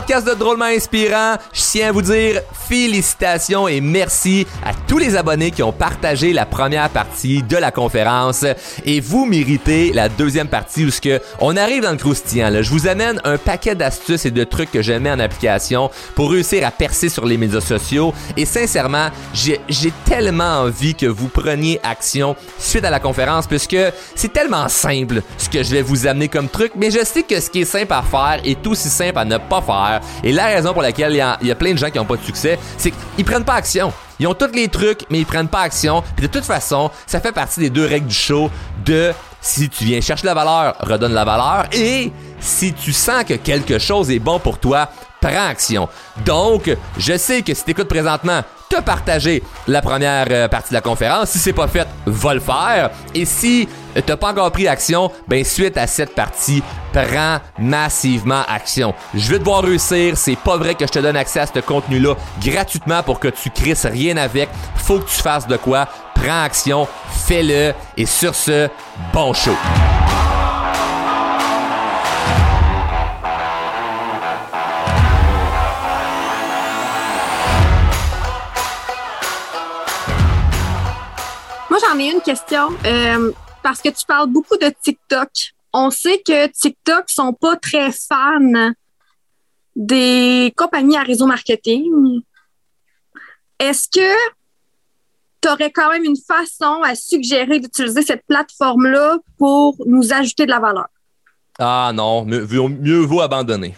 Podcast de Drôlement Inspirant. Je tiens à vous dire félicitations et merci à tous les abonnés qui ont partagé la première partie de la conférence. Et vous méritez la deuxième partie où on arrive dans le croustillant. Je vous amène un paquet d'astuces et de trucs que je mets en application pour réussir à percer sur les médias sociaux. Et sincèrement, j'ai tellement envie que vous preniez action suite à la conférence puisque c'est tellement simple ce que je vais vous amener comme truc. Mais je sais que ce qui est simple à faire est aussi simple à ne pas faire. Et la raison pour laquelle il y, a, plein de gens qui n'ont pas de succès, c'est qu'ils prennent pas action. Ils ont tous les trucs, mais ils prennent pas action. Puis de toute façon, ça fait partie des deux règles du show de si tu viens chercher la valeur, redonne la valeur. Et si tu sens que quelque chose est bon pour toi, prends action. Donc, je sais que si tu écoutes présentement, te partager la première euh, partie de la conférence. Si c'est pas fait, va le faire. Et si t'as pas encore pris action, ben suite à cette partie, prends massivement action. Je veux te voir réussir. C'est pas vrai que je te donne accès à ce contenu-là gratuitement pour que tu crisses rien avec. Faut que tu fasses de quoi. Prends action, fais-le. Et sur ce, bon show. Ai une question. Euh, parce que tu parles beaucoup de TikTok. On sait que TikTok sont pas très fans des compagnies à réseau marketing. Est-ce que tu aurais quand même une façon à suggérer d'utiliser cette plateforme-là pour nous ajouter de la valeur? Ah non, mieux, vaut abandonner.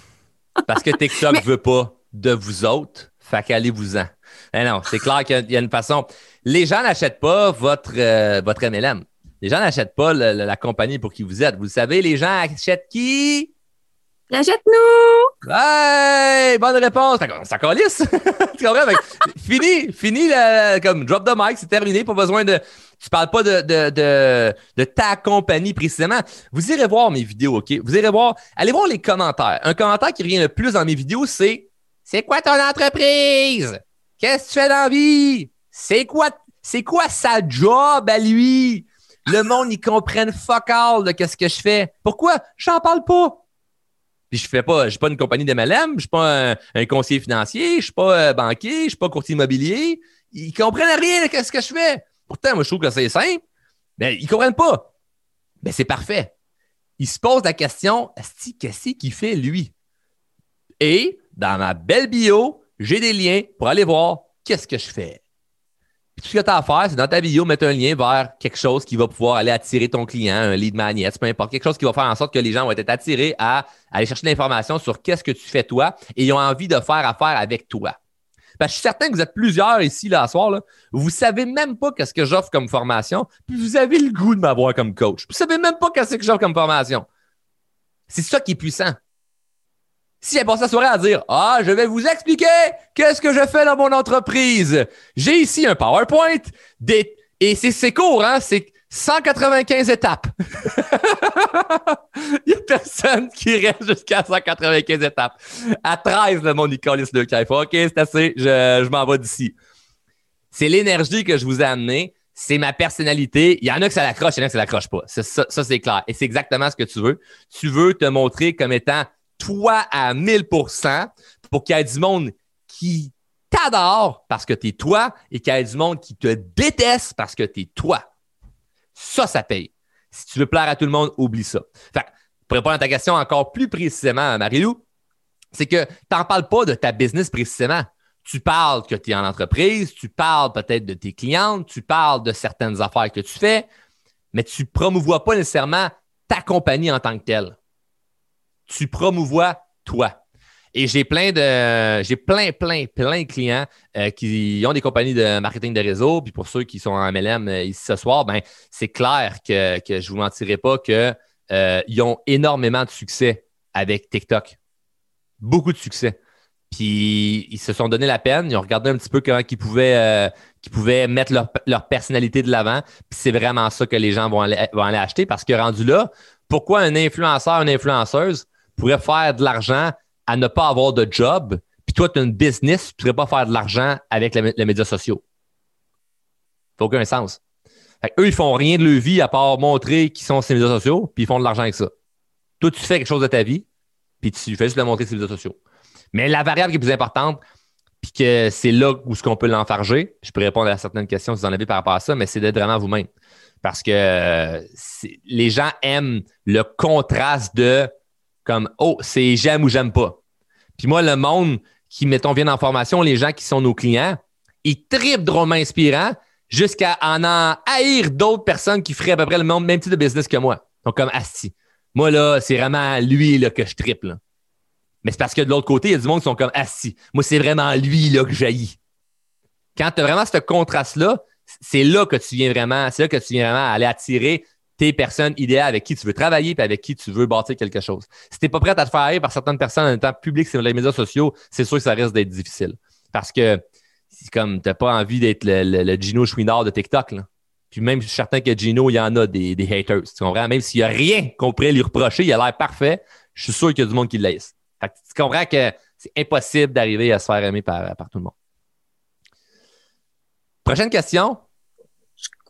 Parce que TikTok ne veut pas de vous autres, fait qu'allez-vous-en. Eh non, c'est clair qu'il y a une façon les gens n'achètent pas votre, euh, votre MLM. Les gens n'achètent pas la compagnie pour qui vous êtes. Vous savez, les gens achètent qui? Achète-nous! Hey! Bonne réponse! Ça calisse! tu comprends? fini, fini, comme drop the mic, c'est terminé, pas besoin de. Tu parles pas de, de, de, de, ta compagnie précisément. Vous irez voir mes vidéos, OK? Vous irez voir, allez voir les commentaires. Un commentaire qui revient le plus dans mes vidéos, c'est C'est quoi ton entreprise? Qu'est-ce que tu fais dans la vie? C'est quoi, c'est quoi sa job à lui? Le monde, ils comprennent fuck all de qu'est-ce que je fais. Pourquoi? J'en parle pas. Puis je fais pas, je suis pas une compagnie d'MLM, je suis pas un, conseiller financier, je suis pas euh, banquier, je suis pas courtier immobilier. Ils comprennent rien de qu'est-ce que je fais. Pourtant, moi, je trouve que c'est simple. Mais ils comprennent pas. Mais c'est parfait. Ils se posent la question, qu'est-ce qu'il fait lui? Et dans ma belle bio, j'ai des liens pour aller voir qu'est-ce que je fais tout ce que tu as à faire, c'est dans ta vidéo, mettre un lien vers quelque chose qui va pouvoir aller attirer ton client, un lead magnet, peu importe, quelque chose qui va faire en sorte que les gens vont être attirés à aller chercher l'information sur qu'est-ce que tu fais toi et ils ont envie de faire affaire avec toi. Je suis certain que vous êtes plusieurs ici, là, ce soir, là. Vous savez même pas qu'est-ce que j'offre comme formation, puis vous avez le goût de m'avoir comme coach. Vous savez même pas qu'est-ce que j'offre comme formation. C'est ça qui est puissant. Si j'ai passé la soirée à dire Ah, je vais vous expliquer qu'est-ce que je fais dans mon entreprise. J'ai ici un PowerPoint et c'est court, hein? C'est 195 étapes. Il n'y a personne qui reste jusqu'à 195 étapes. À 13, le mon Nicolas Le OK, c'est assez, je, je m'en vais d'ici. C'est l'énergie que je vous ai amenée. C'est ma personnalité. Il y en a que ça l'accroche, il y en a que ça l'accroche pas. Ça c'est clair. Et c'est exactement ce que tu veux. Tu veux te montrer comme étant toi à 1000% pour qu'il y ait du monde qui t'adore parce que tu es toi et qu'il y ait du monde qui te déteste parce que tu es toi. Ça, ça paye. Si tu veux plaire à tout le monde, oublie ça. Fait, pour répondre à ta question encore plus précisément, Marilou, c'est que tu n'en parles pas de ta business précisément. Tu parles que tu es en entreprise, tu parles peut-être de tes clientes, tu parles de certaines affaires que tu fais, mais tu ne promouvois pas nécessairement ta compagnie en tant que telle tu promouvois toi. Et j'ai plein de j'ai plein, plein, plein de clients euh, qui ont des compagnies de marketing de réseau. Puis pour ceux qui sont en MLM euh, ici ce soir, ben c'est clair que, que je ne vous mentirai pas qu'ils euh, ont énormément de succès avec TikTok. Beaucoup de succès. Puis ils se sont donné la peine, ils ont regardé un petit peu comment ils pouvaient, pouvaient mettre leur, leur personnalité de l'avant. Puis c'est vraiment ça que les gens vont vont aller acheter parce que rendu là, pourquoi un influenceur, une influenceuse pourrais faire de l'argent à ne pas avoir de job, puis toi, tu as une business, tu ne pourrais pas faire de l'argent avec les, médias sociaux. Ça fait aucun sens. eux, ils font rien de leur vie à part montrer qu'ils sont les médias sociaux, puis ils font de l'argent avec ça. Toi, tu fais quelque chose de ta vie, puis tu fais juste le montrer sur les médias sociaux. Mais la variable qui est plus importante, puis que c'est là où ce qu'on peut l'enfarger, je peux répondre à certaines questions si vous en avez par rapport à ça, mais c'est d'être vraiment vous-même. Parce que euh, les gens aiment le contraste de comme Oh, c'est j'aime ou j'aime pas. Puis moi, le monde qui, mettons, vient en formation, les gens qui sont nos clients, ils tripent drôlement inspirant jusqu'à en, haïr d'autres personnes qui feraient à peu près le même type de business que moi. Donc, comme Asti. Moi, là, c'est vraiment lui là, que je triple. Mais c'est parce que de l'autre côté, il y a du monde qui sont comme Asti. Moi, c'est vraiment lui là, que jaillit. Quand tu as vraiment ce contraste-là, c'est là que tu viens vraiment, c'est là que tu viens vraiment aller attirer tes personnes idéales avec qui tu veux travailler et avec qui tu veux bâtir quelque chose. Si tu n'es pas prêt à te faire haïr par certaines personnes en étant public sur les médias sociaux, c'est sûr que ça risque d'être difficile. Parce que c'est comme tu n'as pas envie d'être le, Gino Chouinard de TikTok. Puis même, je suis certain que Gino, il y en a des, haters. Tu comprends? Même s'il n'y a rien qu'on pourrait lui reprocher, il a l'air parfait, je suis sûr qu'il y a du monde qui le laisse. tu comprends que c'est impossible d'arriver à se faire aimer par tout le monde. Prochaine question.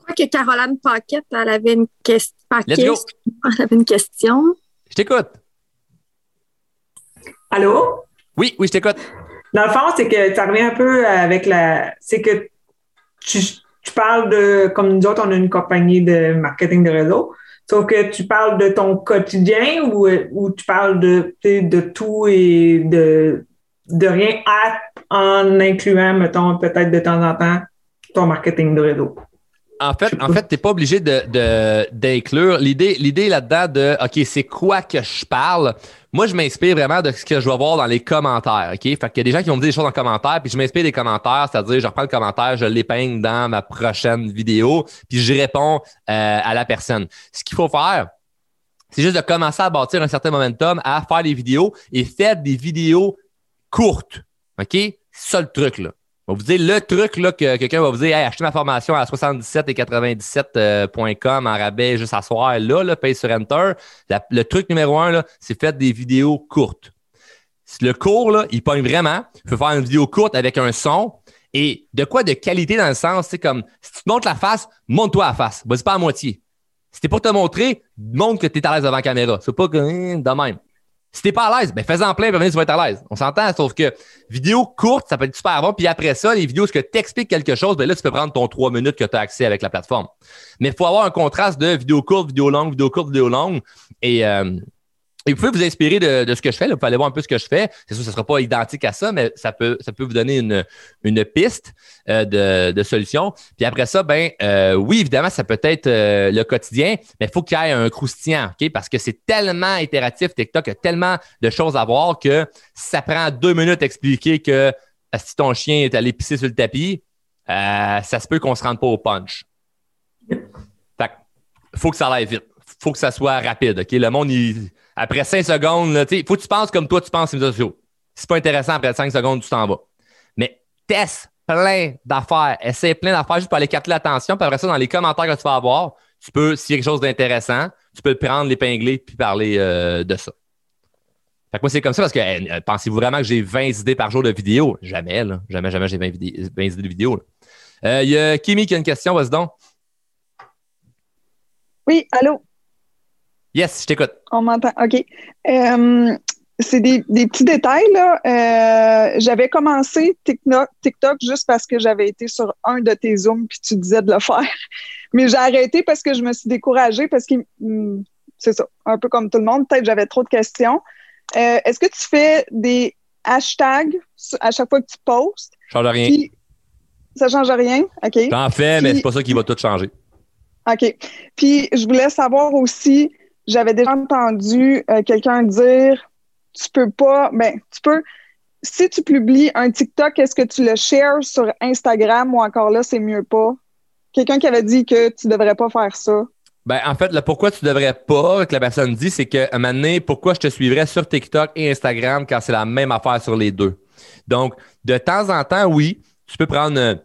Je crois que Caroline Paquette, elle avait une, question. Elle avait une question. Je t'écoute. Allô? Oui, oui, je t'écoute. Dans le fond, c'est que ça revient un peu avec la. C'est que tu, parles de. Comme nous autres, on a une compagnie de marketing de réseau. Sauf que tu parles de ton quotidien ou, ou tu parles de, de tout et de, de rien en incluant, mettons, peut-être de temps en temps ton marketing de réseau? En fait, en fait, tu n'es pas obligé d'inclure. De, L'idée, l'idée là-dedans de OK, c'est quoi que je parle? Moi, je m'inspire vraiment de ce que je vais voir dans les commentaires. OK? Fait qu'il y a des gens qui vont me dire des choses en commentaire, puis je m'inspire des commentaires, c'est-à-dire je reprends le commentaire, je l'épingle dans ma prochaine vidéo, puis je réponds euh, à la personne. Ce qu'il faut faire, c'est juste de commencer à bâtir un certain momentum, à faire des vidéos et faire des vidéos courtes. OK? C'est ça le truc, là. Va vous dire le truc là, que quelqu'un va vous dire achetez ma formation à 77 et 97.com en rabais juste à soir là, là paye sur Enter. le truc numéro un, c'est faire des vidéos courtes. Le cours, là, il pogne vraiment. Il faut faire une vidéo courte avec un son. Et de quoi de qualité dans le sens, c'est comme si tu te montres la face, montre-toi la face. Vas-y pas à moitié. Si t'es pour te montrer, montre que tu es à l'aise devant la caméra. C'est pas que hein, de même. Si t'es pas à l'aise, ben fais-en plein, puis tu vas être à l'aise. On s'entend, sauf que vidéo courte, ça peut être super bon. Puis après ça, les vidéos, ce que t'expliques quelque chose, ben là, tu peux prendre ton trois minutes que tu as accès avec la plateforme. Mais il faut avoir un contraste de vidéo courte, vidéo longue, vidéo courte, vidéo longue. Et euh, et vous pouvez vous inspirer de, ce que je fais. Vous pouvez aller voir un peu ce que je fais. C'est sûr, ce ne sera pas identique à ça, mais ça peut, vous donner une, piste euh, de, solution. Puis après ça, ben euh, oui, évidemment, ça peut être euh, le quotidien, mais il faut qu'il y ait un croustillant, OK? Parce que c'est tellement itératif, TikTok, il y a tellement de choses à voir que ça prend deux minutes à expliquer que si ton chien est allé pisser sur le tapis, ça se peut qu'on ne se rende pas au punch. Fait faut que ça aille vite. faut que ça soit rapide, OK? Le monde, il après 5 secondes, il faut que tu penses comme toi, tu penses sur les sociaux. Si c'est pas intéressant, après 5 secondes, tu t'en vas. Mais teste plein d'affaires. Essaye plein d'affaires juste pour aller capter l'attention. Puis après ça, dans les commentaires que tu vas avoir, tu peux, s'il y a quelque chose d'intéressant, tu peux le prendre, l'épingler, puis parler euh, de ça. Fait que moi, c'est comme ça parce que euh, pensez-vous vraiment que j'ai 20 idées par jour de vidéos? Jamais, là. Jamais, jamais j'ai 20, idées de vidéos. Euh, il y a Kimi qui a une question, vas-y donc. Oui, allô? Yes, je t'écoute. On m'entend. OK. Euh, c'est des, petits détails. Là. Euh, j'avais commencé TikTok, TikTok juste parce que j'avais été sur un de tes Zooms puis tu disais de le faire. Mais j'ai arrêté parce que je me suis découragée parce que hmm, c'est ça, un peu comme tout le monde. Peut-être j'avais trop de questions. Euh, est-ce que tu fais des hashtags à chaque fois que tu postes? Ça change rien. ça change rien? OK. T'en fais, mais c'est pas ça qui va tout changer. OK. Puis je voulais savoir aussi j'avais déjà entendu euh, quelqu'un dire tu peux pas, ben, tu peux, si tu publies un TikTok, est-ce que tu le shares sur Instagram ou encore là, c'est mieux pas? Quelqu'un qui avait dit que tu devrais pas faire ça. Ben, en fait, le pourquoi tu devrais pas, que la personne dit, c'est qu'à un moment donné, pourquoi je te suivrais sur TikTok et Instagram quand c'est la même affaire sur les deux? Donc, de temps en temps, oui, tu peux prendre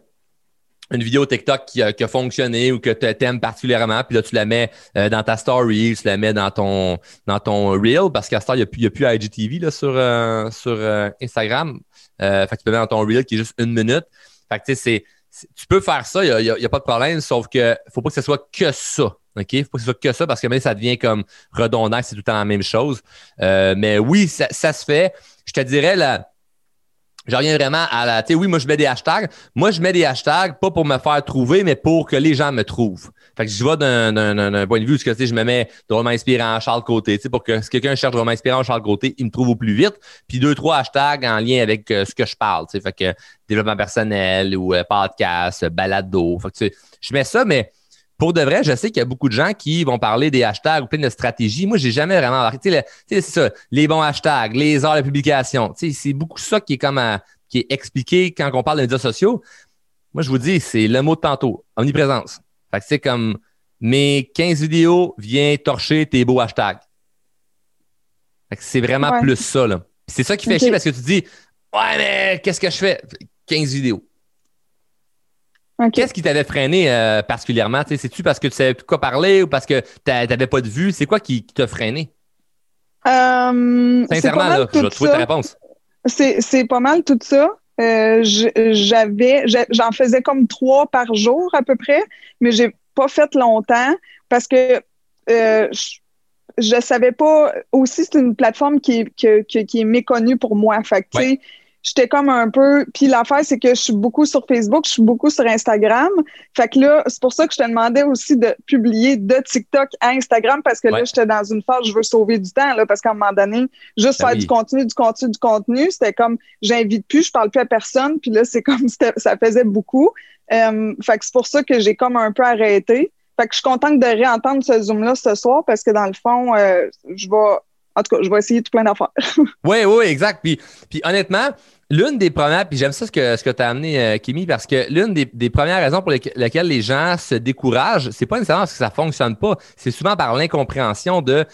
une vidéo TikTok qui a, fonctionné ou que tu aimes particulièrement, puis là, tu la mets euh, dans ta story, tu la mets dans ton dans ton Reel, parce qu'à ce temps, il n'y a, plus IGTV là, sur, euh, sur euh, Instagram. fait que tu peux mettre dans ton Reel qui est juste une minute. Fait que tu sais, tu peux faire ça, il n'y a, pas de problème, sauf que faut pas que ce soit que ça. OK? Faut pas que ce soit que ça parce que même ça devient comme redondant, c'est tout le temps la même chose. mais oui, ça, ça se fait. Je te dirais la je reviens vraiment à la. Tu sais, oui, moi, je mets des hashtags. Moi, je mets des hashtags pas pour me faire trouver, mais pour que les gens me trouvent. Fait que je vais d'un point de vue, que, tu sais, je me mets drôlement inspirant Charles Côté, tu sais, pour que si quelqu'un cherche drôlement inspirant Charles Côté, il me trouve au plus vite. Puis deux, trois hashtags en lien avec euh, ce que je parle, tu sais. Fait que développement personnel ou euh, podcast, balado. Fait que, tu sais, je mets ça, mais pour de vrai, je sais qu'il y a beaucoup de gens qui vont parler des hashtags ou plein de stratégies. Moi, j'ai jamais vraiment arrêté. C'est ça, les bons hashtags, les heures de publication. C'est beaucoup ça qui est comme qui est expliqué quand on parle de médias sociaux. Moi, je vous dis, c'est le mot de tantôt, omniprésence. Fait que c'est comme mes 15 vidéos, viens torcher tes beaux hashtags. c'est vraiment plus ça. C'est ça qui fait chier parce que tu dis Ouais, mais qu'est-ce que je fais? 15 vidéos. Qu'est-ce qui t'avait freiné euh, particulièrement? C'est-tu parce que tu savais de quoi parler ou parce que tu n'avais pas de vue? C'est quoi qui, t'a freiné? Euh, Sincèrement, là, je vais trouver ta réponse. C'est pas mal tout ça. Euh, j'avais, j'en faisais comme trois par jour à peu près, mais j'ai pas fait longtemps parce que euh, je, ne savais pas. Aussi, c'est une plateforme qui est, qui, est méconnue pour moi. Fait que, j'étais comme un peu. Puis l'affaire, c'est que je suis beaucoup sur Facebook, je suis beaucoup sur Instagram. Fait que là, c'est pour ça que je te demandais aussi de publier de TikTok à Instagram parce que là, j'étais dans une phase, je veux sauver du temps, là, parce qu'à un moment donné, juste ben faire du contenu, du contenu, du contenu, c'était comme j'invite plus, je parle plus à personne. Puis là, c'est comme ça faisait beaucoup. Euh, fait que c'est pour ça que j'ai comme un peu arrêté. Fait que je suis contente de réentendre ce Zoom-là ce soir parce que dans le fond, euh, je vais en tout cas, je vais essayer tout plein d'affaires. oui, oui, exact. Puis, puis honnêtement, l'une des premières, puis j'aime ça ce que, ce que tu as amené, euh, Kimi, parce que l'une des, premières raisons pour lesquelles les gens se découragent, c'est pas nécessairement parce que ça fonctionne pas, c'est souvent par l'incompréhension de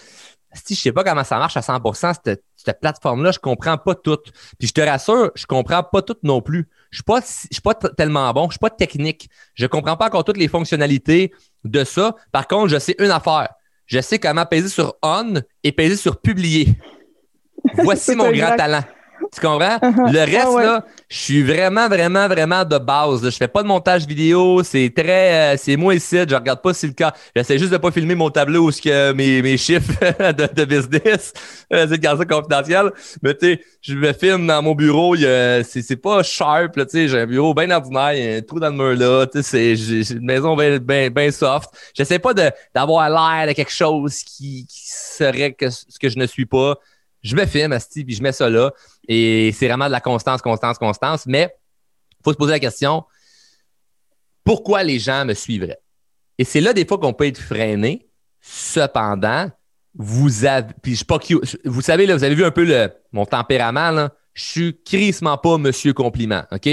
si je sais pas comment ça marche à 100 cette, cette plateforme-là, je comprends pas tout. Puis je te rassure, je comprends pas tout non plus. Je suis pas, suis pas tellement bon, je suis pas technique. Je comprends pas encore toutes les fonctionnalités de ça. Par contre, je sais une affaire je sais comment peser sur on et peser sur publier. Voici mon grand talent. Tu comprends? Uh-huh. Le reste, là, je suis vraiment, vraiment, vraiment de base. Je fais pas de montage vidéo. C'est très. Euh, c'est moi ici. Je regarde pas si le cas. J'essaie juste de pas filmer mon tableau ou ce que mes, mes chiffres de, business. C'est ça confidentiel. Mais tu sais, je me filme dans mon bureau. C'est pas sharp. Tu sais, j'ai un bureau bien ordinaire. Il y a un trou dans le mur là. Tu sais, j'ai une maison bien ben, ben soft. J'essaie pas d'avoir l'air de quelque chose qui, qui serait que, ce que je ne suis pas je me filme, Asti, puis je mets ça là. Et c'est vraiment de la constance, constance, constance. Mais il faut se poser la question pourquoi les gens me suivraient? Et c'est là des fois qu'on peut être freiné. Cependant, vous avez. Puis je suis pas Vous savez, là, vous avez vu un peu le, mon tempérament, là. Je suis crissement pas monsieur compliment, OK?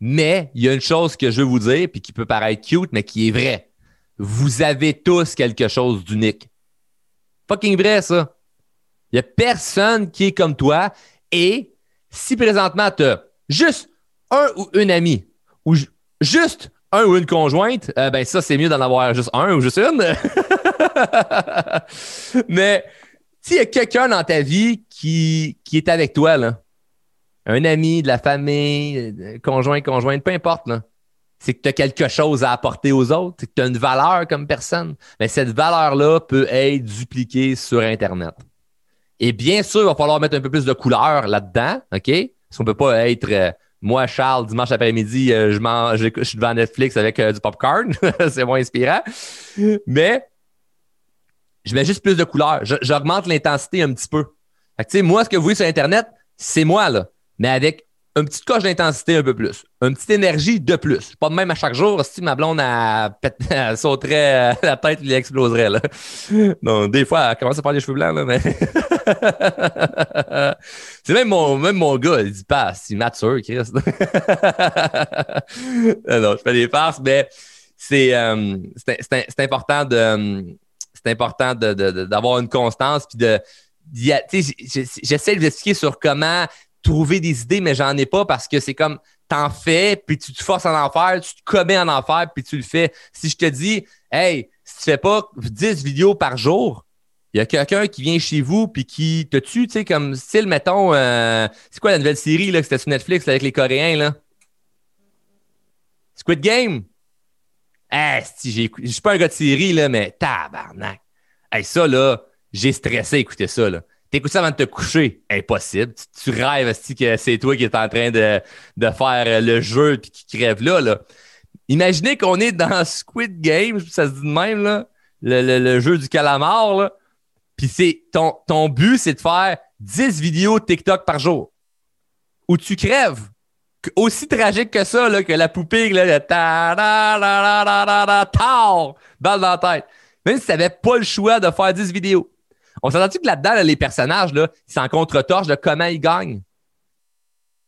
Mais il y a une chose que je veux vous dire, puis qui peut paraître cute, mais qui est vrai. Vous avez tous quelque chose d'unique. Fucking vrai, ça. Il n'y a personne qui est comme toi. Et si présentement, tu as juste un ou une amie ou juste un ou une conjointe, euh, ben ça, c'est mieux d'en avoir juste un ou juste une. Mais s'il y a quelqu'un dans ta vie qui, qui est avec toi, là, un ami, de la famille, euh, conjoint, conjointe, peu importe, c'est que tu as quelque chose à apporter aux autres, c'est que tu as une valeur comme personne. Mais cette valeur-là peut être dupliquée sur Internet. Et bien sûr, il va falloir mettre un peu plus de couleur là-dedans, OK? Parce qu'on peut pas être euh, moi, Charles, dimanche après-midi, euh, je, mange, je, suis devant Netflix avec euh, du popcorn. c'est moins inspirant. Mais je mets juste plus de couleur. J'augmente l'intensité un petit peu. Fait que, moi, ce que vous voyez sur Internet, c'est moi, là. Mais avec une petite coche d'intensité un peu plus, une petite énergie de plus. Pas de même à chaque jour, si ma blonde elle, sauterait la tête, il exploserait. Là. Non, des fois, elle commence à faire les cheveux blancs, mais. c'est même mon, même mon gars, il dit pas, c'est mature, Chris. non, je fais des farces, mais c'est euh, important de c'est important d'avoir une constance puis de j'essaie de vous expliquer sur comment trouver des idées, mais j'en ai pas parce que c'est comme t'en fais, puis tu te forces à en faire, tu te commets en faire, puis tu le fais. Si je te dis, hey, si tu fais pas 10 vidéos par jour, il y a quelqu'un qui vient chez vous puis qui te tue, tu sais, comme style, mettons, euh, c'est quoi la nouvelle série là, que c'était sur Netflix avec les Coréens, là? Squid Game? Eh, si, je suis pas un gars de série, là, mais tabarnak. Hey, ça, là, j'ai stressé écouter ça, là. T'écoutes ça avant de te coucher. Impossible. Tu, tu rêves aussi que c'est toi qui es en train de, de faire le jeu puis qui crève là, là. Imaginez qu'on est dans Squid Game, ça se dit de même, là, le, le- le jeu du calamar, là. Puis ton, ton but, c'est de faire 10 vidéos TikTok par jour. Où tu crèves. Aussi tragique que ça, là, que la poupée, là, le ta da da da da da balle dans la tête. Même si tu n'avais pas le choix de faire 10 vidéos. On s'entend-tu que là-dedans, là, les personnages, là, ils s'en contre-torchent de comment ils gagnent?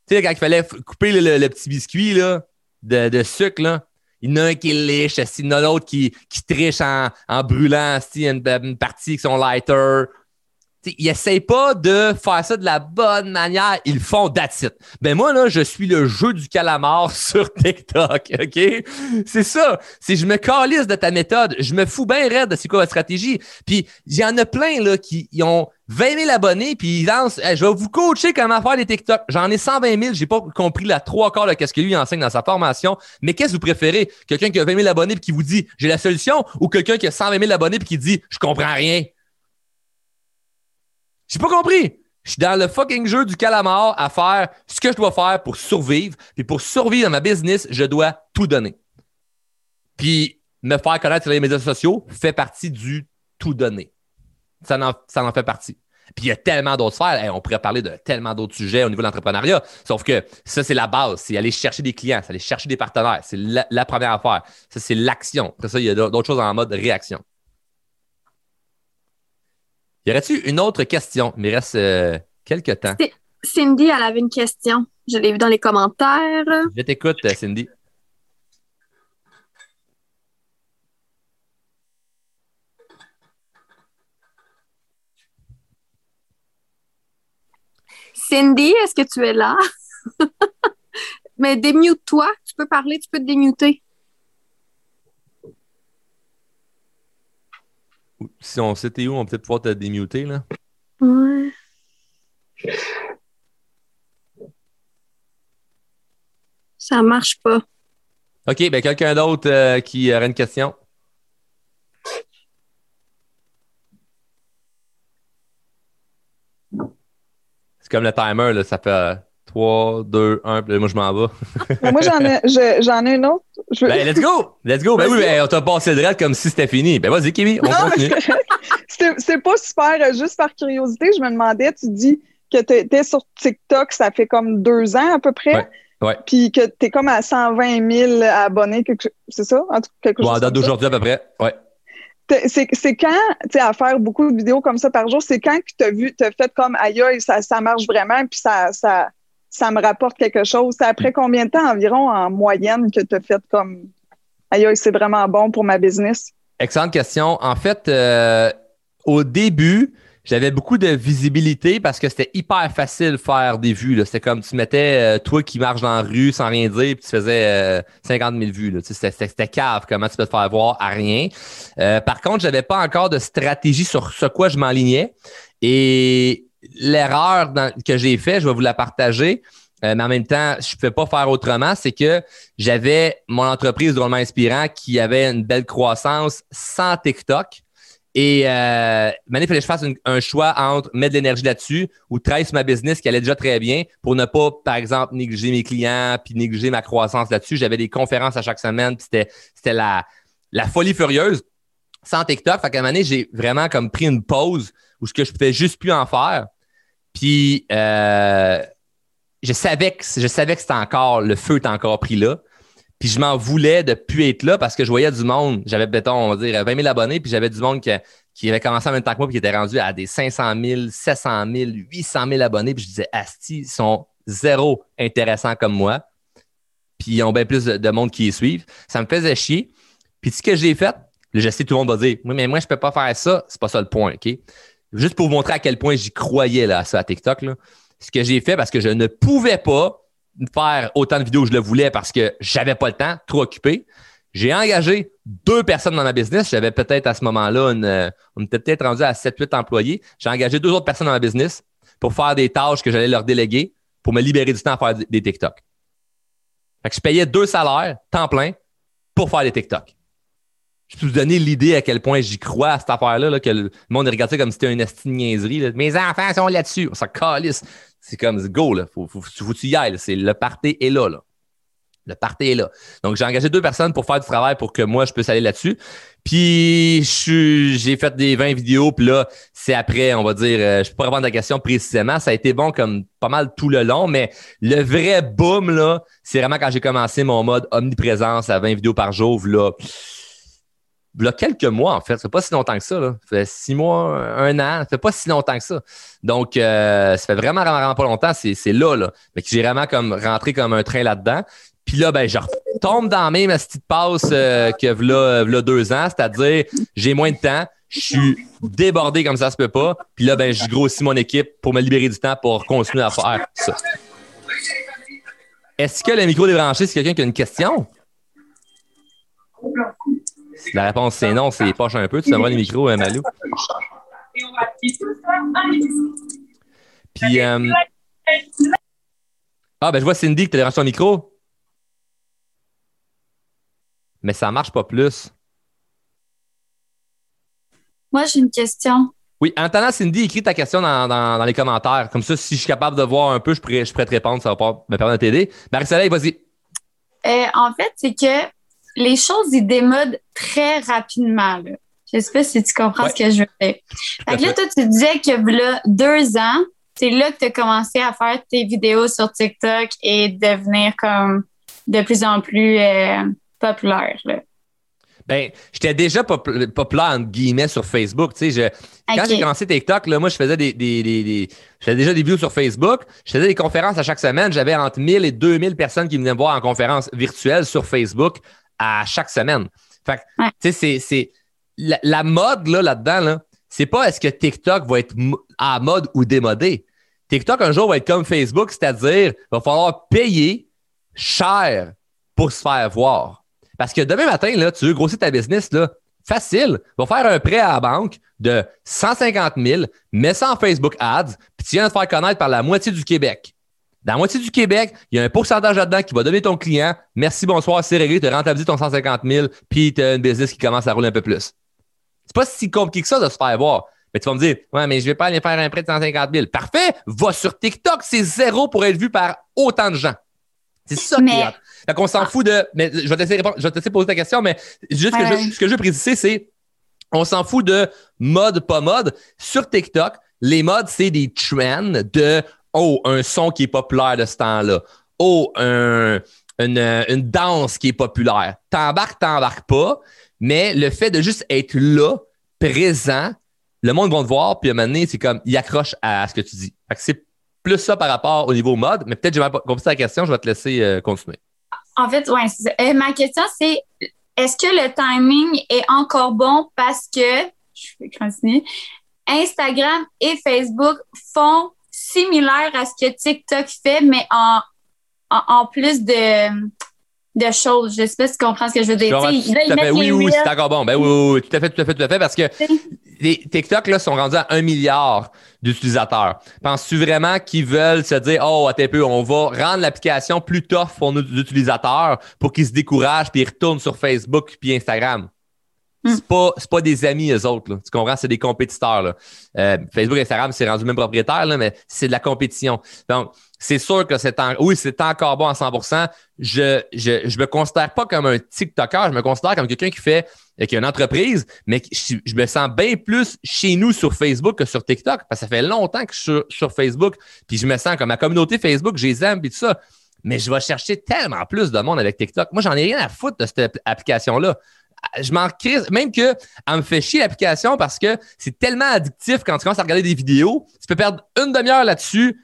Tu sais, quand il fallait couper le, petit biscuit là, de, sucre, là, il y en a un qui liche, il y en a l'autre qui, qui triche en, en brûlant une, une partie avec son lighter. Tu sais, ils n'essayent pas de faire ça de la bonne manière. Ils font that's it. Ben moi, là, je suis le jeu du calamar sur TikTok, OK? C'est ça. C'est je me calisse de ta méthode. Je me fous bien raide de c'est quoi votre stratégie. Puis il y en a plein là, qui ils ont 20 000 abonnés, puis ils lancent je vais vous coacher comment faire des TikTok. J'en ai 120 000, j'ai pas compris la trois quarts de ce que lui enseigne dans sa formation. Mais qu'est-ce que vous préférez? Quelqu'un qui a 20 000 abonnés puis qui vous dit j'ai la solution? Ou quelqu'un qui a 120 000 abonnés puis qui dit je comprends rien? J'ai pas compris. Je suis dans le fucking jeu du calamar à faire ce que je dois faire pour survivre. Puis pour survivre dans ma business, je dois tout donner. Puis me faire connaître sur les médias sociaux fait partie du tout donner. Ça en, ça en fait partie. Puis il y a tellement d'autres sphères. Hey, on pourrait parler de tellement d'autres sujets au niveau de l'entrepreneuriat. Sauf que ça, c'est la base. C'est aller chercher des clients, c'est aller chercher des partenaires. C'est la, la première affaire. Ça, c'est l'action. Après ça, il y a d'autres choses en mode réaction. Y aurait-tu une autre question? Il me reste euh, quelques temps. Cindy, elle avait une question. Je l'ai vu dans les commentaires. Je t'écoute, euh, Cindy. Cindy, est-ce que tu es là? Mais démute-toi. Tu peux parler, tu peux te démuter. Si on sait t'es où, on peut peut-être pouvoir te démuter, là. Ouais. Ça marche pas. OK, ben quelqu'un d'autre euh, qui aurait une question? C'est comme le timer, là, ça fait 3, 2, 1, puis moi je m'en vais. Mais moi, j'en ai, je- j'en ai une autre. Je veux- Ben, let's go! Let's go! Ben oui, ben, on t'a passé le reste comme si c'était fini. Ben vas-y, Kimi, on Non, continue. c'est c'est pas super, euh, juste par curiosité, je me demandais, tu dis que tu étais sur TikTok, ça fait comme deux ans à peu près. Ouais, ouais. Puis que tu es comme à 120 000 abonnés, c'est ça? En tout cas, quelque Bon, chose en date d'aujourd'hui à peu près. Ouais. C'est c'est quand, tu sais, à faire beaucoup de vidéos comme ça par jour, c'est quand que tu as vu, tu as fait comme aïe, aïe, ça, ça marche vraiment, puis ça, ça, ça me rapporte quelque chose. C'est après combien de temps environ en moyenne que tu as fait comme aïe, c'est vraiment bon pour ma business? Excellente question. En fait, euh, au début, j'avais beaucoup de visibilité parce que c'était hyper facile de faire des vues. C'était comme tu mettais euh, toi qui marches dans la rue sans rien dire, puis tu faisais euh, 50 000 vues. C'était cave comment tu peux te faire voir à rien. Euh, par contre, j'avais pas encore de stratégie sur ce quoi je m'enlignais. Et l'erreur que j'ai fait, je vais vous la partager. Euh, mais en même temps, je ne pouvais pas faire autrement, c'est que j'avais mon entreprise drôlement inspirant qui avait une belle croissance sans TikTok. Et euh, maintenant, il fallait que je fasse un choix entre mettre de l'énergie là-dessus ou travailler sur ma business qui allait déjà très bien pour ne pas, par exemple, négliger mes clients puis négliger ma croissance là-dessus. J'avais des conférences à chaque semaine, c'était, la, la folie furieuse sans TikTok. Fait qu'à un moment donné, j'ai vraiment comme pris une pause où ce que je pouvais juste plus en faire. Puis euh, je savais que que c'était encore le feu était encore pris là. Puis je m'en voulais de plus être là parce que je voyais du monde. J'avais, béton, on va dire, 20 000 abonnés, puis j'avais du monde qui, avait commencé en même temps que moi, puis qui était rendu à des 500 000, 700 000, 800 000 abonnés. Puis je disais, Asti, ils sont zéro intéressants comme moi. Puis ils ont bien plus de, de monde qui les suivent. Ça me faisait chier. Puis ce que j'ai fait, je sais, tout le monde va dire, oui, mais moi, je peux pas faire ça. C'est pas ça le point, OK? Juste pour montrer à quel point j'y croyais là, à ça TikTok, ce que j'ai fait parce que je ne pouvais pas faire autant de vidéos que je le voulais parce que j'avais pas le temps, trop occupé. J'ai engagé deux personnes dans ma business. J'avais peut-être à ce moment-là, une, on était peut-être rendu à 7-8 employés. J'ai engagé deux autres personnes dans ma business pour faire des tâches que j'allais leur déléguer pour me libérer du temps à faire des TikTok. Je payais deux salaires, temps plein, pour faire des TikTok. Je peux vous donner l'idée à quel point j'y crois à cette affaire-là, là, que le monde regarde ça comme si c'était une niaiserie. Mes enfants sont là-dessus. On s'en calisse. C'est comme go, là. Faut, faut, tu y ailles. C'est, le party est là, là. Le party est là. Donc, j'ai engagé deux personnes pour faire du travail pour que moi, je puisse aller là-dessus. Puis, j'ai fait des 20 vidéos. Puis là, c'est après, on va dire, euh, je peux pas répondre à la question précisément. Ça a été bon comme pas mal tout le long, mais le vrai boom, là, c'est vraiment quand j'ai commencé mon mode omniprésence à 20 vidéos par jour, là. Là, quelques mois, en fait. Ça fait pas si longtemps que ça, là. Ça fait six mois, un an. Ça fait pas si longtemps que ça. Donc, euh, ça fait vraiment, vraiment, pas longtemps. C'est, c'est là, là. Mais que j'ai vraiment comme rentré comme un train là-dedans. Puis là, ben, je retombe dans la même petite passe euh, que v'là, v'là deux ans, c'est-à-dire j'ai moins de temps, je suis débordé comme ça se peut pas. Puis là, ben, je grossis mon équipe pour me libérer du temps pour continuer à faire ça. Est-ce que le micro débranché? Si quelqu'un qui a une question? La réponse c'est non, c'est poche un peu. Tu aimerais le micro, euh, Malou? Puis, euh, ah, ben, je vois Cindy que tu as ton micro. Mais ça marche pas plus. Moi, j'ai une question. Oui, en attendant, Cindy, écris ta question dans, dans- dans les commentaires. Comme ça, si je suis capable de voir un peu, je pourrais, je pourrais te répondre. Ça va pas me permettre de t'aider. Marie-Soleil, vas-y. Euh, en fait, c'est que les choses, ils démodent très rapidement. Là. Je sais pas si tu comprends Ouais. ce que je veux dire. à Fait que là, toi, tu disais que là, deux ans, c'est là que tu as commencé à faire tes vidéos sur TikTok et devenir comme de plus en plus euh, populaire. Là. Ben, j'étais déjà pop- populaire, entre guillemets, sur Facebook. Tu sais, je, quand j'ai commencé TikTok, là, moi, je faisais des, des, des, des- je faisais déjà des vidéos sur Facebook. Je faisais des conférences à chaque semaine. J'avais entre 1000 et 2000 personnes qui venaient me voir en conférence virtuelle sur Facebook à chaque semaine. Fait que, tu sais, c'est, c'est, la, la mode, là, là-dedans, là, c'est pas est-ce que TikTok va être à mode ou démodé. TikTok, un jour, va être comme Facebook, c'est-à-dire, il va falloir payer cher pour se faire voir. Parce que demain matin, là, tu veux grossir ta business, là, facile. Va faire un prêt à la banque de 150 000, mets ça en Facebook Ads, puis tu viens de te faire connaître par la moitié du Québec. Dans la moitié du Québec, il y a un pourcentage là-dedans qui va donner ton client. Merci, bonsoir, c'est réglé, tu as rentabilisé ton 150 000, puis tu as une business qui commence à rouler un peu plus. C'est pas si compliqué que ça de se faire voir. Mais tu vas me dire, ouais, mais je vais pas aller faire un prêt de 150 000. Parfait, va sur TikTok, c'est zéro pour être vu par autant de gens. C'est ça qui Mais- est hot. Fait qu'on s'en fout de. Mais je vais te laisser répondre- je vais te laisser poser ta question, mais juste que je- ce que je veux préciser, c'est on s'en fout de mode, pas mode. Sur TikTok, les modes, c'est des trends de Oh, un son qui est populaire de ce temps-là. Oh, un- une, une danse qui est populaire. T'embarques, t'embarques pas, mais le fait de juste être là, présent, le monde va te voir, puis à un moment donné, c'est comme, il accroche à ce que tu dis. Fait que c'est plus ça par rapport au niveau mode, mais peut-être que j'ai pas compris ta question, je vais te laisser euh, continuer. En fait, ça. Euh, ma question, c'est est-ce que le timing est encore bon parce que, je vais continuer, Instagram et Facebook font similaire à ce que TikTok fait, mais en, en, en plus de, de choses. Je sais pas si tu comprends ce que je veux dire. là, ils mettent Oui, oui, c'est encore bon. Ben oui, oui, oui, tout à fait, tout à fait, tout à fait, parce que les TikTok là, sont rendus à un milliard d'utilisateurs. Penses-tu vraiment qu'ils veulent se dire, oh, attends un peu, on va rendre l'application plus tough pour nos utilisateurs pour qu'ils se découragent puis ils retournent sur Facebook puis Instagram? Hmm. C'est pas, pas des amis, eux autres. Tu comprends? C'est des compétiteurs. Là. Euh, Facebook et Instagram, c'est rendu même propriétaire, là, mais c'est de la compétition. Donc, c'est sûr que c'est en... c'est encore bon à 100 Je je, je me considère pas comme un TikToker, je me considère comme quelqu'un qui fait euh, qui a une entreprise, mais je, me sens bien plus chez nous sur Facebook que sur TikTok parce que ça fait longtemps que je suis sur, Facebook, puis je me sens comme ma communauté Facebook, je les aime puis tout ça. Mais je vais chercher tellement plus de monde avec TikTok. Moi, j'en ai rien à foutre de cette app- application-là. Je m'en crise, même que elle me fait chier l'application parce que c'est tellement addictif quand tu commences à regarder des vidéos. Tu peux perdre une demi-heure là-dessus.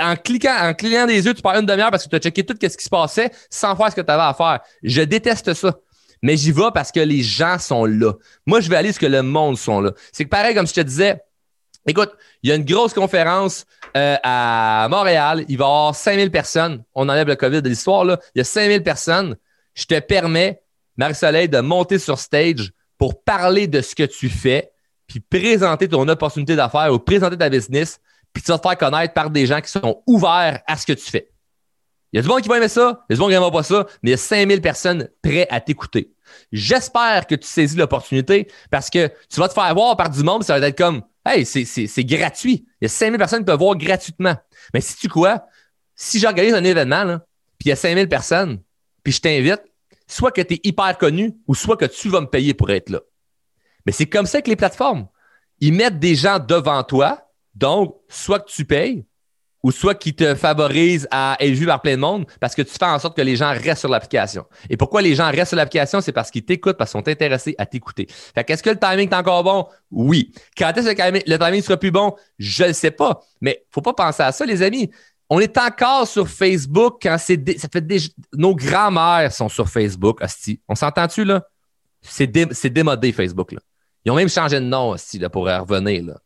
En cliquant, en clignant des yeux, tu perds une demi-heure parce que tu as checké tout ce qui se passait sans faire ce que tu avais à faire. Je déteste ça. Mais j'y vais parce que les gens sont là. Moi, je vais aller ce que le monde sont là. C'est pareil, comme je te disais, écoute, il y a une grosse conférence euh, à Montréal. Il va y avoir 5000 personnes. On enlève le COVID de l'histoire. Il y a 5000 personnes. Je te permets, Marie-Soleil, de monter sur stage pour parler de ce que tu fais, puis présenter ton opportunité d'affaires ou présenter ta business, puis tu vas te faire connaître par des gens qui sont ouverts à ce que tu fais. Il y a du monde qui va aimer ça, il y a du monde qui n'aimera pas ça, mais il y a 5000 personnes prêtes à t'écouter. J'espère que tu saisis l'opportunité parce que tu vas te faire voir par du monde, ça va être comme Hey, c'est gratuit. Il y a 5000 personnes qui peuvent voir gratuitement. Mais si tu quoi, si j'organise un événement, puis il y a 5000 personnes, puis je t'invite, soit que tu es hyper connu ou soit que tu vas me payer pour être là. Mais c'est comme ça que les plateformes. Ils mettent des gens devant toi, donc soit que tu payes, ou soit qu'ils te favorisent à être vu par plein de monde parce que tu fais en sorte que les gens restent sur l'application. Et pourquoi les gens restent sur l'application? C'est parce qu'ils t'écoutent, parce qu'ils sont intéressés à t'écouter. Fait qu'est-ce que le timing est encore bon? Oui. Quand est-ce que le timing sera plus bon? Je ne sais pas. Mais faut pas penser à ça, les amis. On est encore sur Facebook quand c'est. Nos grands-mères sont sur Facebook, hostie. On s'entend-tu, là? C'est, démodé, Facebook, là. Ils ont même changé de nom, hostie, là, pour revenir, là.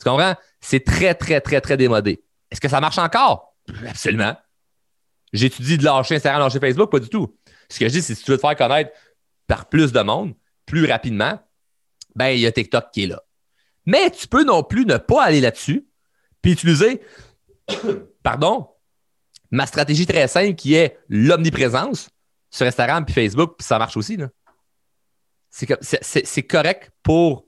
Tu comprends? C'est très, très, très, très démodé. Est-ce que ça marche encore? Absolument. J'étudie de lâcher Instagram, lâcher Facebook, pas du tout. Ce que je dis, c'est si tu veux te faire connaître par plus de monde, plus rapidement, ben, il y a TikTok qui est là. Mais tu peux non plus ne pas aller là-dessus, puis utiliser, pardon, ma stratégie très simple qui est l'omniprésence sur Instagram puis Facebook, ça marche aussi. C'est correct pour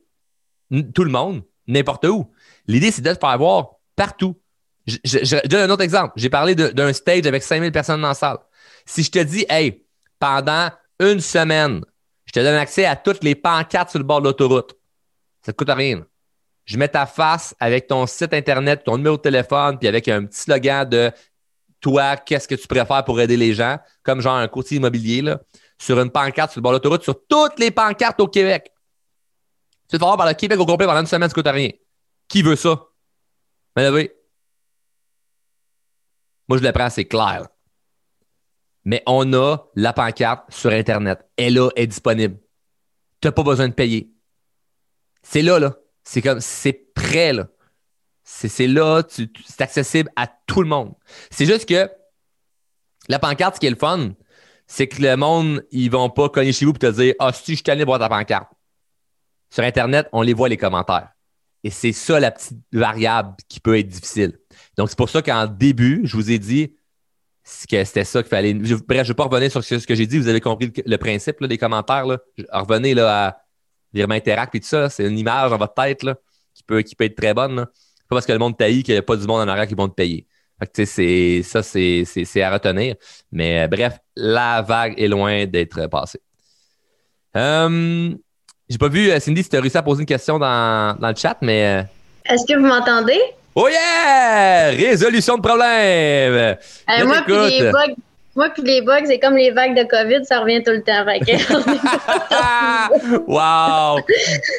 tout le monde, n'importe où. L'idée, c'est de te faire voir partout. Je, donne un autre exemple. J'ai parlé d'un stage avec 5000 personnes dans la salle. Si je te dis, hey, pendant une semaine, je te donne accès à toutes les pancartes sur le bord de l'autoroute, ça ne te coûte rien. Je mets ta face avec ton site Internet, ton numéro de téléphone, puis avec un petit slogan de toi, qu'est-ce que tu préfères pour aider les gens, comme genre un courtier immobilier, là, sur une pancarte sur le bord de l'autoroute, sur toutes les pancartes au Québec. Tu vas voir par le Québec au complet pendant une semaine, ça ne rien. Qui veut ça? Ben, oui. Moi, je le prends, c'est clair. Mais on a la pancarte sur Internet. Elle là, est disponible. Tu n'as pas besoin de payer. C'est là, là. C'est comme, c'est prêt, là. C'est là, c'est accessible à tout le monde. C'est juste que la pancarte, ce qui est le fun, c'est que le monde, ils vont pas cogner chez vous pour te dire Ah, si je t'allais voir ta pancarte. Sur Internet, on les voit les commentaires. Et c'est ça la petite variable qui peut être difficile. Donc, c'est pour ça qu'en début, je vous ai dit que c'était ça qu'il fallait. bref, je ne vais pas revenir sur ce que j'ai dit. Vous avez compris le, principe des commentaires. Là. Revenez là, à Virement Interact et tout ça. C'est une image dans votre tête là, qui, peut, qui peut être très bonne. Là. Pas parce que le monde taillit qu'il n'y a pas du monde en arrière qui vont te payer. c'est, ça, c'est, à retenir. Mais euh, bref, la vague est loin d'être passée. Euh, j'ai pas vu, euh, Cindy, si tu as réussi à poser une question dans, dans le chat, mais. Est-ce que vous m'entendez? Oh yeah! Résolution de problème! Euh, moi, puis les bugs, moi, puis les bugs, c'est comme les vagues de COVID, ça revient tout le temps. wow!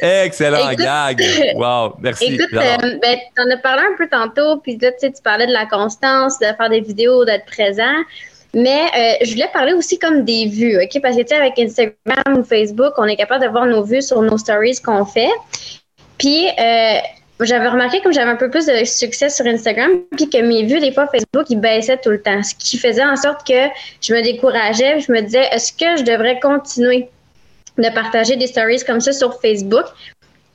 Excellent gag! Wow! Merci. Écoute, euh, ben, tu en as parlé un peu tantôt, puis là, tu parlais de la constance, de faire des vidéos, d'être présent. Mais euh, je voulais parler aussi comme des vues, OK? Parce que, tu sais, avec Instagram ou Facebook, on est capable de voir nos vues sur nos stories qu'on fait. Puis, euh, j'avais remarqué comme j'avais un peu plus de succès sur Instagram, puis que mes vues, des fois, Facebook, ils baissaient tout le temps. Ce qui faisait en sorte que je me décourageais. Je me disais, est-ce que je devrais continuer de partager des stories comme ça sur Facebook?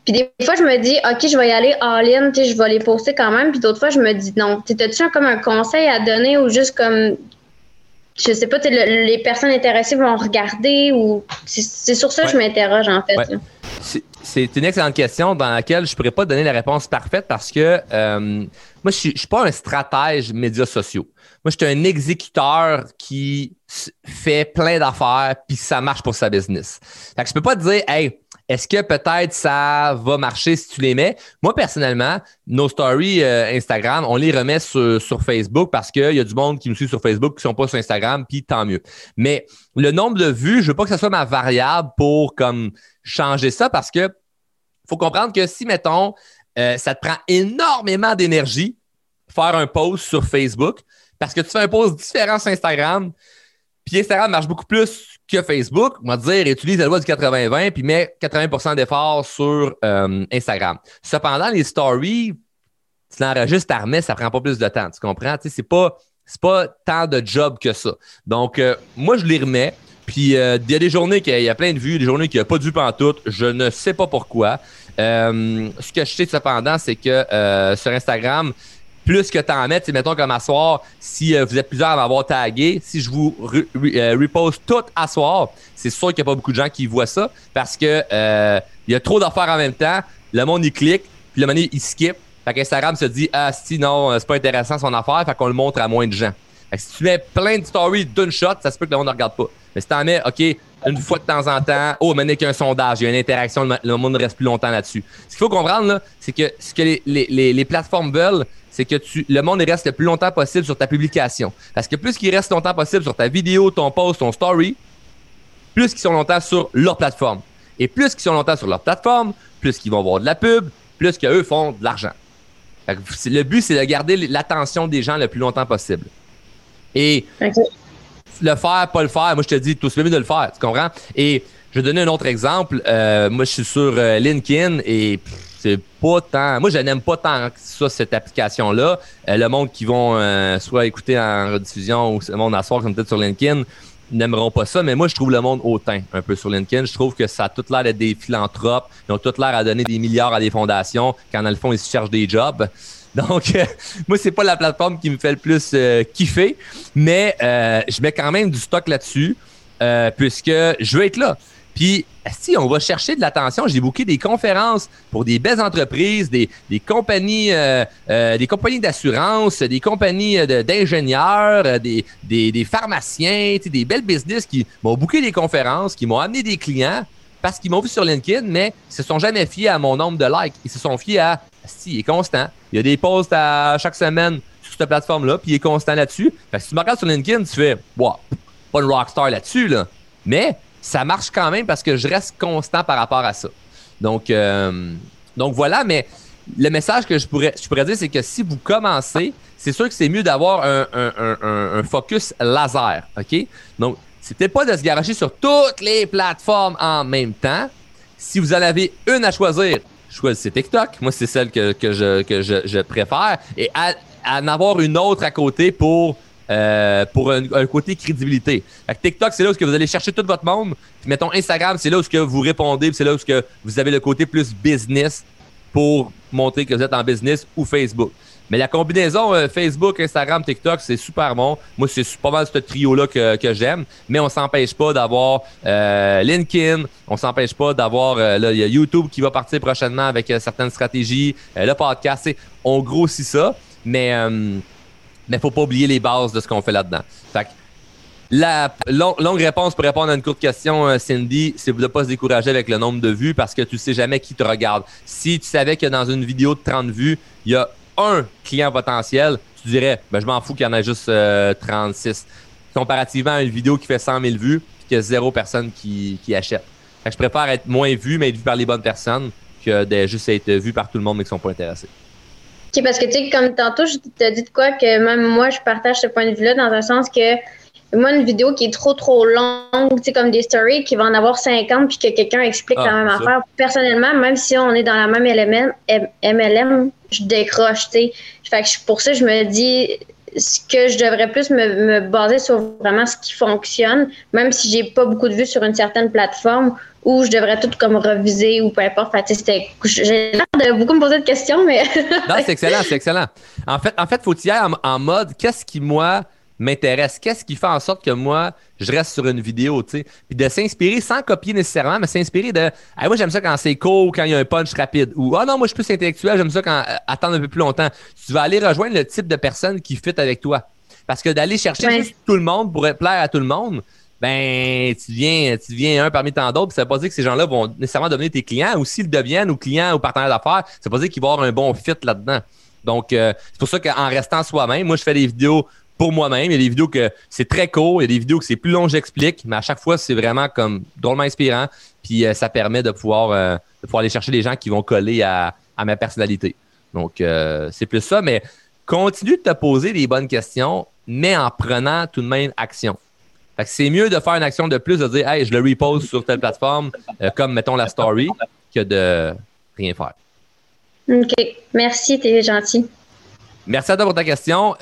Puis des fois, je me dis, OK, je vais y aller all-in, je vais les poster quand même. Puis d'autres fois, je me dis non. T'as-tu comme un conseil à donner ou juste comme, je sais pas, les personnes intéressées vont regarder ou. C'est sur ça que je m'interroge, en fait c'est une excellente question dans laquelle je ne pourrais pas donner la réponse parfaite parce que euh, moi, je ne suis pas un stratège médias sociaux. Moi, je suis un exécuteur qui fait plein d'affaires puis ça marche pour sa business. Fait que je peux pas te dire, hey, est-ce que peut-être ça va marcher si tu les mets? Moi, personnellement, nos stories euh, Instagram, on les remet sur, Facebook parce qu'il y a du monde qui nous suit sur Facebook qui ne sont pas sur Instagram, puis tant mieux. Mais le nombre de vues, je veux pas que ce soit ma variable pour comme changer ça parce que faut comprendre que si, mettons, euh, ça te prend énormément d'énergie faire un post sur Facebook parce que tu fais un post différent sur Instagram, puis Instagram marche beaucoup plus que Facebook, on va dire, utilise la loi du 80-20 puis met 80% d'efforts sur euh, Instagram. Cependant, les stories, tu l'enregistres, tu remets, ça prend pas plus de temps. Tu comprends? Tu sais, c'est pas, pas tant de job que ça. Donc, euh, moi, je les remets. Puis, euh, il y a des journées qu'il y a plein de vues, des journées qu'il n'y a pas de vues pantoute. Je ne sais pas pourquoi. ce que je sais cependant, c'est que sur Instagram, plus que tu en mets, mettons comme à soir, si euh, vous êtes plusieurs à m'avoir tagué, si je vous euh, repose tout à soir, c'est sûr qu'il n'y a pas beaucoup de gens qui voient ça parce que euh, il y a trop d'affaires en même temps. Le monde, il clique, puis le moment il skip. Fait qu'Instagram se dit, ah, si, non, euh, c'est pas intéressant son affaire, fait qu'on le montre à moins de gens. Fait que si tu mets plein de stories d'une shot, ça se peut que le monde ne regarde pas. Mais si t'en mets, OK, une fois de temps en temps, oh, maintenant qu'il y a un sondage, il y a une interaction, le, monde reste plus longtemps là-dessus. Ce qu'il faut comprendre, c'est que ce que les, les, les, plateformes veulent, c'est que tu, le monde reste le plus longtemps possible sur ta publication. Parce que plus qu'il reste longtemps possible sur ta vidéo, ton post, ton story, plus qu'ils sont longtemps sur leur plateforme. Et plus qu'ils sont longtemps sur leur plateforme, plus qu'ils vont avoir de la pub, plus qu'eux font de l'argent. Le but, c'est de garder l'attention des gens le plus longtemps possible. Et. Le faire, pas le faire, moi je te dis, tout mieux de le faire, tu comprends? Et je vais donner un autre exemple. Euh, moi, je suis sur euh, LinkedIn et c'est pas tant. Moi, je n'aime pas tant que ça, cette application-là. Euh, le monde qui vont euh, soit écouter en rediffusion ou le monde à soir, comme peut-être sur LinkedIn, n'aimeront pas ça. Mais moi, je trouve le monde hautain un peu sur LinkedIn. Je trouve que ça a tout l'air d'être des philanthropes. Ils ont tout l'air à donner des milliards à des fondations quand, dans le fond, ils cherchent des jobs. Donc, euh, moi, c'est pas la plateforme qui me fait le plus euh, kiffer, mais euh, je mets quand même du stock là-dessus euh, puisque je veux être là. Puis, si on va chercher de l'attention, j'ai booké des conférences pour des belles entreprises, des, compagnies, des compagnies d'assurance, des compagnies d'ingénieurs, des, des, des pharmaciens, des belles business qui m'ont booké des conférences, qui m'ont amené des clients parce qu'ils m'ont vu sur LinkedIn, mais ils se sont jamais fiés à mon nombre de likes. Ils se sont fiés à si, il est constant. Il y a des posts à chaque semaine sur cette plateforme-là, puis il est constant là-dessus. Si tu me regardes sur LinkedIn, tu fais Wow, pas une rockstar là-dessus, là. Mais ça marche quand même parce que je reste constant par rapport à ça. Donc, euh, donc voilà, mais le message que je pourrais, je pourrais dire, c'est que si vous commencez, c'est sûr que c'est mieux d'avoir un, focus laser, OK? Donc, c'est peut-être pas de se garocher sur toutes les plateformes en même temps. Si vous en avez une à choisir, choisissez TikTok. Moi, c'est celle que, je, que je, préfère. Et en avoir une autre à côté pour, euh, un, côté crédibilité. Fait TikTok, c'est là où vous allez chercher tout votre monde. Puis mettons Instagram, c'est là où vous répondez. c'est là où vous avez le côté plus business pour montrer que vous êtes en business ou Facebook. Mais la combinaison euh, Facebook, Instagram, TikTok, c'est super bon. Moi, c'est pas mal ce trio-là que, que j'aime. Mais on s'empêche pas d'avoir euh, LinkedIn. On s'empêche pas d'avoir... euh, YouTube qui va partir prochainement avec certaines stratégies. le podcast, on grossit ça. Mais mais faut pas oublier les bases de ce qu'on fait là-dedans. Fait la long- longue réponse pour répondre à une courte question, Cindy, c'est de ne pas se décourager avec le nombre de vues parce que tu sais jamais qui te regarde. Si tu savais que dans une vidéo de 30 vues, il y a un client potentiel, tu dirais, ben, je m'en fous qu'il y en ait juste euh, 36. Comparativement à une vidéo qui fait 100 000 vues puis qu'il y a zéro personne qui, qui achète. Fait que je préfère être moins vu, mais être vu par les bonnes personnes que de juste être vu par tout le monde mais qui sont pas intéressés. OK, parce que, tu sais, comme tantôt, je t'ai dit de quoi que même moi, je partage ce point de vue-là dans un sens que moi, une vidéo qui est trop, trop longue, tu comme des stories qui vont en avoir 50 puis que quelqu'un explique Ah, la même c'est ça. affaire. Personnellement, même si on est dans la même MLM, je décroche, tu sais. Fait que pour ça, je me dis ce que je devrais plus me, me baser sur vraiment ce qui fonctionne, même si j'ai pas beaucoup de vues sur une certaine plateforme ou je devrais tout comme reviser ou peu importe. Fait j'ai l'air de beaucoup me poser de questions, mais Non, c'est excellent, c'est excellent. En fait, en fait, faut y aller en, en mode qu'est-ce qui moi m'intéresse, qu'est-ce qui fait en sorte que moi je reste sur une vidéo, tu sais, puis de s'inspirer sans copier nécessairement, mais s'inspirer de, ah moi j'aime ça quand c'est court, quand il y a un punch rapide, ou ah non moi je suis plus intellectuel, j'aime ça quand euh, attendre un peu plus longtemps. Tu vas aller rejoindre le type de personne qui fit avec toi, parce que d'aller chercher Ouais. tout le monde pour plaire à tout le monde. Ben, tu viens, tu viens un parmi tant d'autres. puis Ça veut pas dire que ces gens-là vont nécessairement devenir tes clients, ou s'ils deviennent ou clients ou partenaires d'affaires, ça veut pas dire qu'ils vont avoir un bon fit là-dedans. Donc, euh, c'est pour ça qu'en restant soi-même, moi, je fais des vidéos pour moi-même. Il y a des vidéos que c'est très court, il y a des vidéos que c'est plus long, j'explique, mais à chaque fois, c'est vraiment comme drôlement inspirant. Puis euh, ça permet de pouvoir, euh, de pouvoir aller chercher des gens qui vont coller à, à ma personnalité. Donc, euh, c'est plus ça, mais continue de te poser les bonnes questions, mais en prenant tout de même action. Fait que c'est mieux de faire une action de plus, de dire, hey, je le repose sur telle plateforme, comme mettons la story, que de rien faire. OK. Merci, t'es gentil. Merci à toi pour ta question.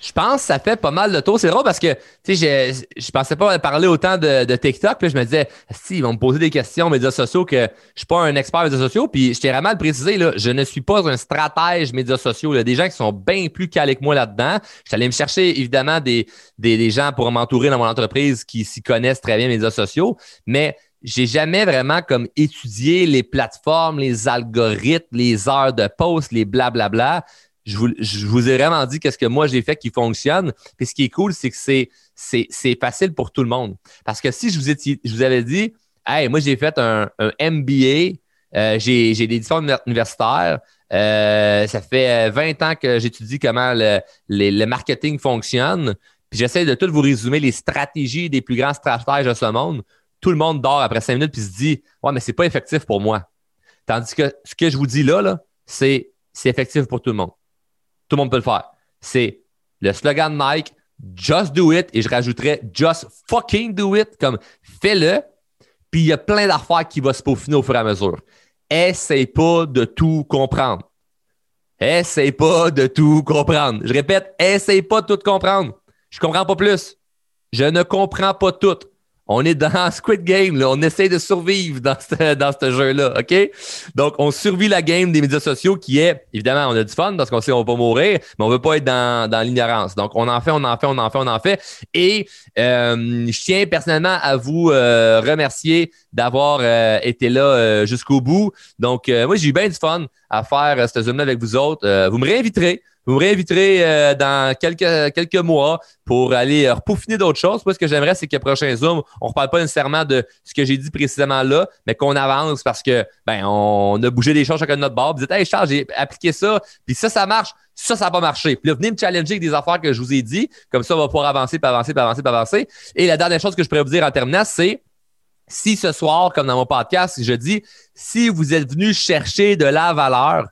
Je pense que ça fait pas mal de tour. C'est drôle parce que, tu je, je pensais pas parler autant de, TikTok. Puis je me disais, si, ils vont me poser des questions médias sociaux que je suis pas un expert médias sociaux. Puis je t'ai vraiment précisé, là, je ne suis pas un stratège médias sociaux. Il y a des gens qui sont bien plus calés que moi là-dedans. Je suis allé me chercher, évidemment, des, des, des gens pour m'entourer dans mon entreprise qui s'y connaissent très bien médias sociaux. Mais j'ai jamais vraiment comme étudié les plateformes, les algorithmes, les heures de poste, les blablabla. Bla, bla je vous, ai vraiment dit qu'est-ce que moi j'ai fait qui fonctionne. Puis ce qui est cool, c'est que c'est, c'est, facile pour tout le monde. Parce que si je vous, je vous avais dit, hey, moi j'ai fait un, MBA, euh, j'ai, des diplômes universitaires, euh, ça fait 20 ans que j'étudie comment le, le, marketing fonctionne, puis j'essaie de tout vous résumer les stratégies des plus grands stratèges de ce monde. Tout le monde dort après 5 minutes puis se dit, ouais, mais c'est pas effectif pour moi. Tandis que ce que je vous dis là, là c'est, c'est effectif pour tout le monde. Tout le monde peut le faire. C'est le slogan de Nike, just do it, et je rajouterais just fucking do it, comme fais-le. Puis il y a plein d'affaires qui vont se peaufiner au fur et à mesure. Essaye pas de tout comprendre. Essaye pas de tout comprendre. Je répète, essaye pas de tout comprendre. Je comprends pas plus. Je ne comprends pas tout on est dans Squid Game, là. on essaie de survivre dans ce, dans ce jeu-là, OK? Donc, on survit la game des médias sociaux qui est, évidemment, on a du fun parce qu'on sait qu'on va mourir, mais on veut pas être dans, l'ignorance. Donc, on en fait, on en fait, on en fait, on en fait. Et euh, je tiens personnellement à vous euh, remercier d'avoir euh, été là jusqu'au bout. Donc, moi, j'ai eu bien du fun à faire ce Zoom-là avec vous autres. vous me réinviterez. Vous me réinviterez euh, dans quelques, quelques mois pour aller repoufiner d'autres choses. Moi, ce que j'aimerais, c'est que le prochain Zoom, on ne reparle pas nécessairement de ce que j'ai dit précisément là, mais qu'on avance parce que ben on a bougé des choses chacun de notre bord. Vous dites Hey Charles, j'ai appliqué ça, puis ça, ça marche, ça, ça n'a pas marché. Puis là, venez me challenger avec des affaires que je vous ai dit. Comme ça, on va pouvoir avancer, puis avancer, puis avancer, puis avancer. Et la dernière chose que je pourrais vous dire en terminant, c'est si ce soir, comme dans mon podcast, je dis si vous êtes venu chercher de la valeur,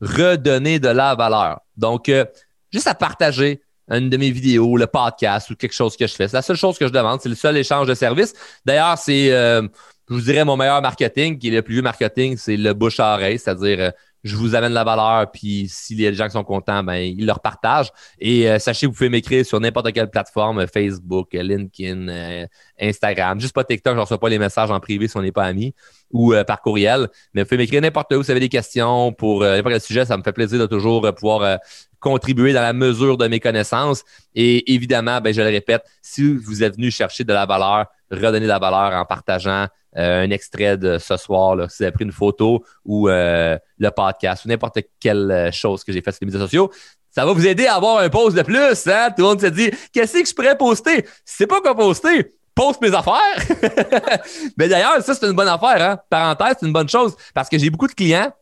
redonner de la valeur. Donc, euh, juste à partager une de mes vidéos, le podcast ou quelque chose que je fais. C'est la seule chose que je demande. C'est le seul échange de services. D'ailleurs, c'est, euh, je vous dirais, mon meilleur marketing, qui est le plus vieux marketing, c'est le bouche à oreille, c'est-à-dire euh, je vous amène la valeur, puis s'il y a des gens qui sont contents, ben ils leur partagent. Et sachez, vous pouvez m'écrire sur n'importe quelle plateforme, Facebook, LinkedIn, Instagram, juste pas TikTok, je ne reçois pas les messages en privé si on n'est pas amis ou euh, par courriel. Mais vous pouvez m'écrire n'importe où si vous avez des questions pour euh, n'importe quel sujet. Ça me fait plaisir de toujours euh, pouvoir contribuer dans la mesure de mes connaissances. Et évidemment, ben, je le répète, si vous êtes venu chercher de la valeur, redonner de la valeur en partageant un extrait de ce soir, si vous avez pris une photo ou le podcast ou n'importe quelle chose que j'ai faite sur les médias sociaux, ça va vous aider à avoir un post de plus. Hein? Tout le monde se dit, qu'est-ce que je pourrais poster? C'est pas quoi poster poste mes affaires. Mais d'ailleurs, ça, c'est une bonne affaire. Hein? Parenthèse, c'est une bonne chose parce que j'ai beaucoup de clients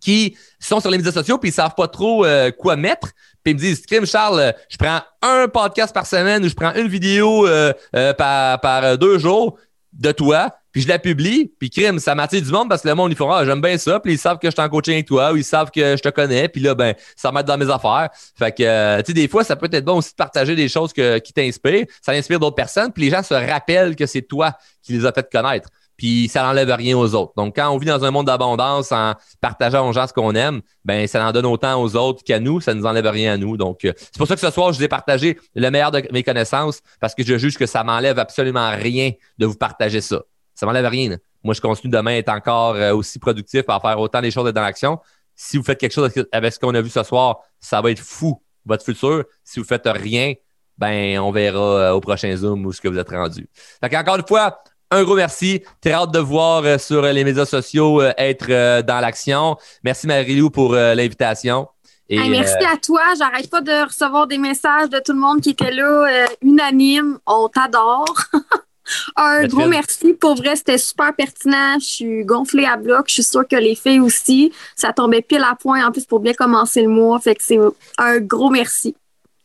qui sont sur les médias sociaux puis ils savent pas trop euh, quoi mettre. Puis ils me disent, Crime Charles, je prends un podcast par semaine ou je prends une vidéo euh, euh, par, par deux jours de toi puis je la publie, puis crime, ça m'attire du monde parce que le monde, ils font Ah, j'aime bien ça, puis ils savent que je suis en coaching avec toi, ou ils savent que je te connais, puis là, ben, ça m'aide dans mes affaires. Fait que, euh, tu sais, des fois, ça peut être bon aussi de partager des choses qui t'inspirent, ça inspire d'autres personnes, puis les gens se rappellent que c'est toi qui les a fait connaître. Puis ça n'enlève rien aux autres. Donc, quand on vit dans un monde d'abondance en partageant aux gens ce qu'on aime, ben ça en donne autant aux autres qu'à nous, ça ne nous enlève rien à nous. Donc, euh, c'est pour ça que ce soir, je vous ai partagé le meilleur de mes connaissances parce que je juge que ça m'enlève absolument rien de vous partager ça ça m'enlève rien. Moi, je continue demain à être encore euh, aussi productif, à faire autant des choses dans l'action. Si vous faites quelque chose avec ce qu'on a vu ce soir, ça va être fou, votre futur. Si vous faites rien, ben, on verra euh, au prochain Zoom où ce que vous êtes rendu. Donc, encore une fois, un gros merci. Très hâte de voir euh, sur les médias sociaux être dans l'action. Merci Marie-Lou pour l'invitation. merci à toi. J'arrête pas de recevoir des messages de tout le monde qui était là, unanime. On t'adore. Un gros merci. Pour vrai, c'était super pertinent. Je suis gonflée à bloc. Je suis sûre que les filles aussi. Ça tombait pile à point en plus pour bien commencer le mois. Fait que c'est un gros merci.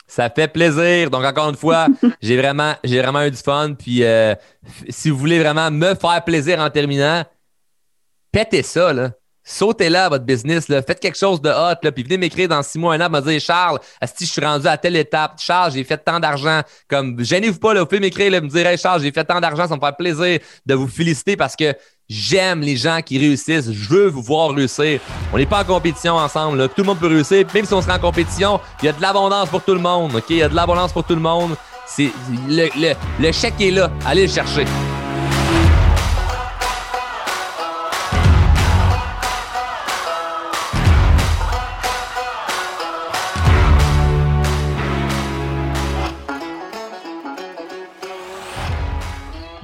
Ça fait plaisir. Donc, encore une fois, j'ai vraiment, j'ai vraiment eu du fun. Puis, euh, si vous voulez vraiment me faire plaisir en terminant, pétez ça, là sautez là votre business, là. faites quelque chose de hot, là, puis venez m'écrire dans six mois, un an, me dire Charles, si je suis rendu à telle étape, Charles, j'ai fait tant d'argent. Comme gênez-vous pas, là, vous pouvez m'écrire, me dire Charles, j'ai fait tant d'argent, ça me fait plaisir de vous féliciter parce que J'aime les gens qui réussissent. Je veux vous voir réussir. On n'est pas en compétition ensemble. Là. Tout le monde peut réussir. Même si on sera en compétition, il y a de l'abondance pour tout le monde. OK? Il y a de l'abondance pour tout le monde. C'est, le, le, le chèque est là. Allez le chercher.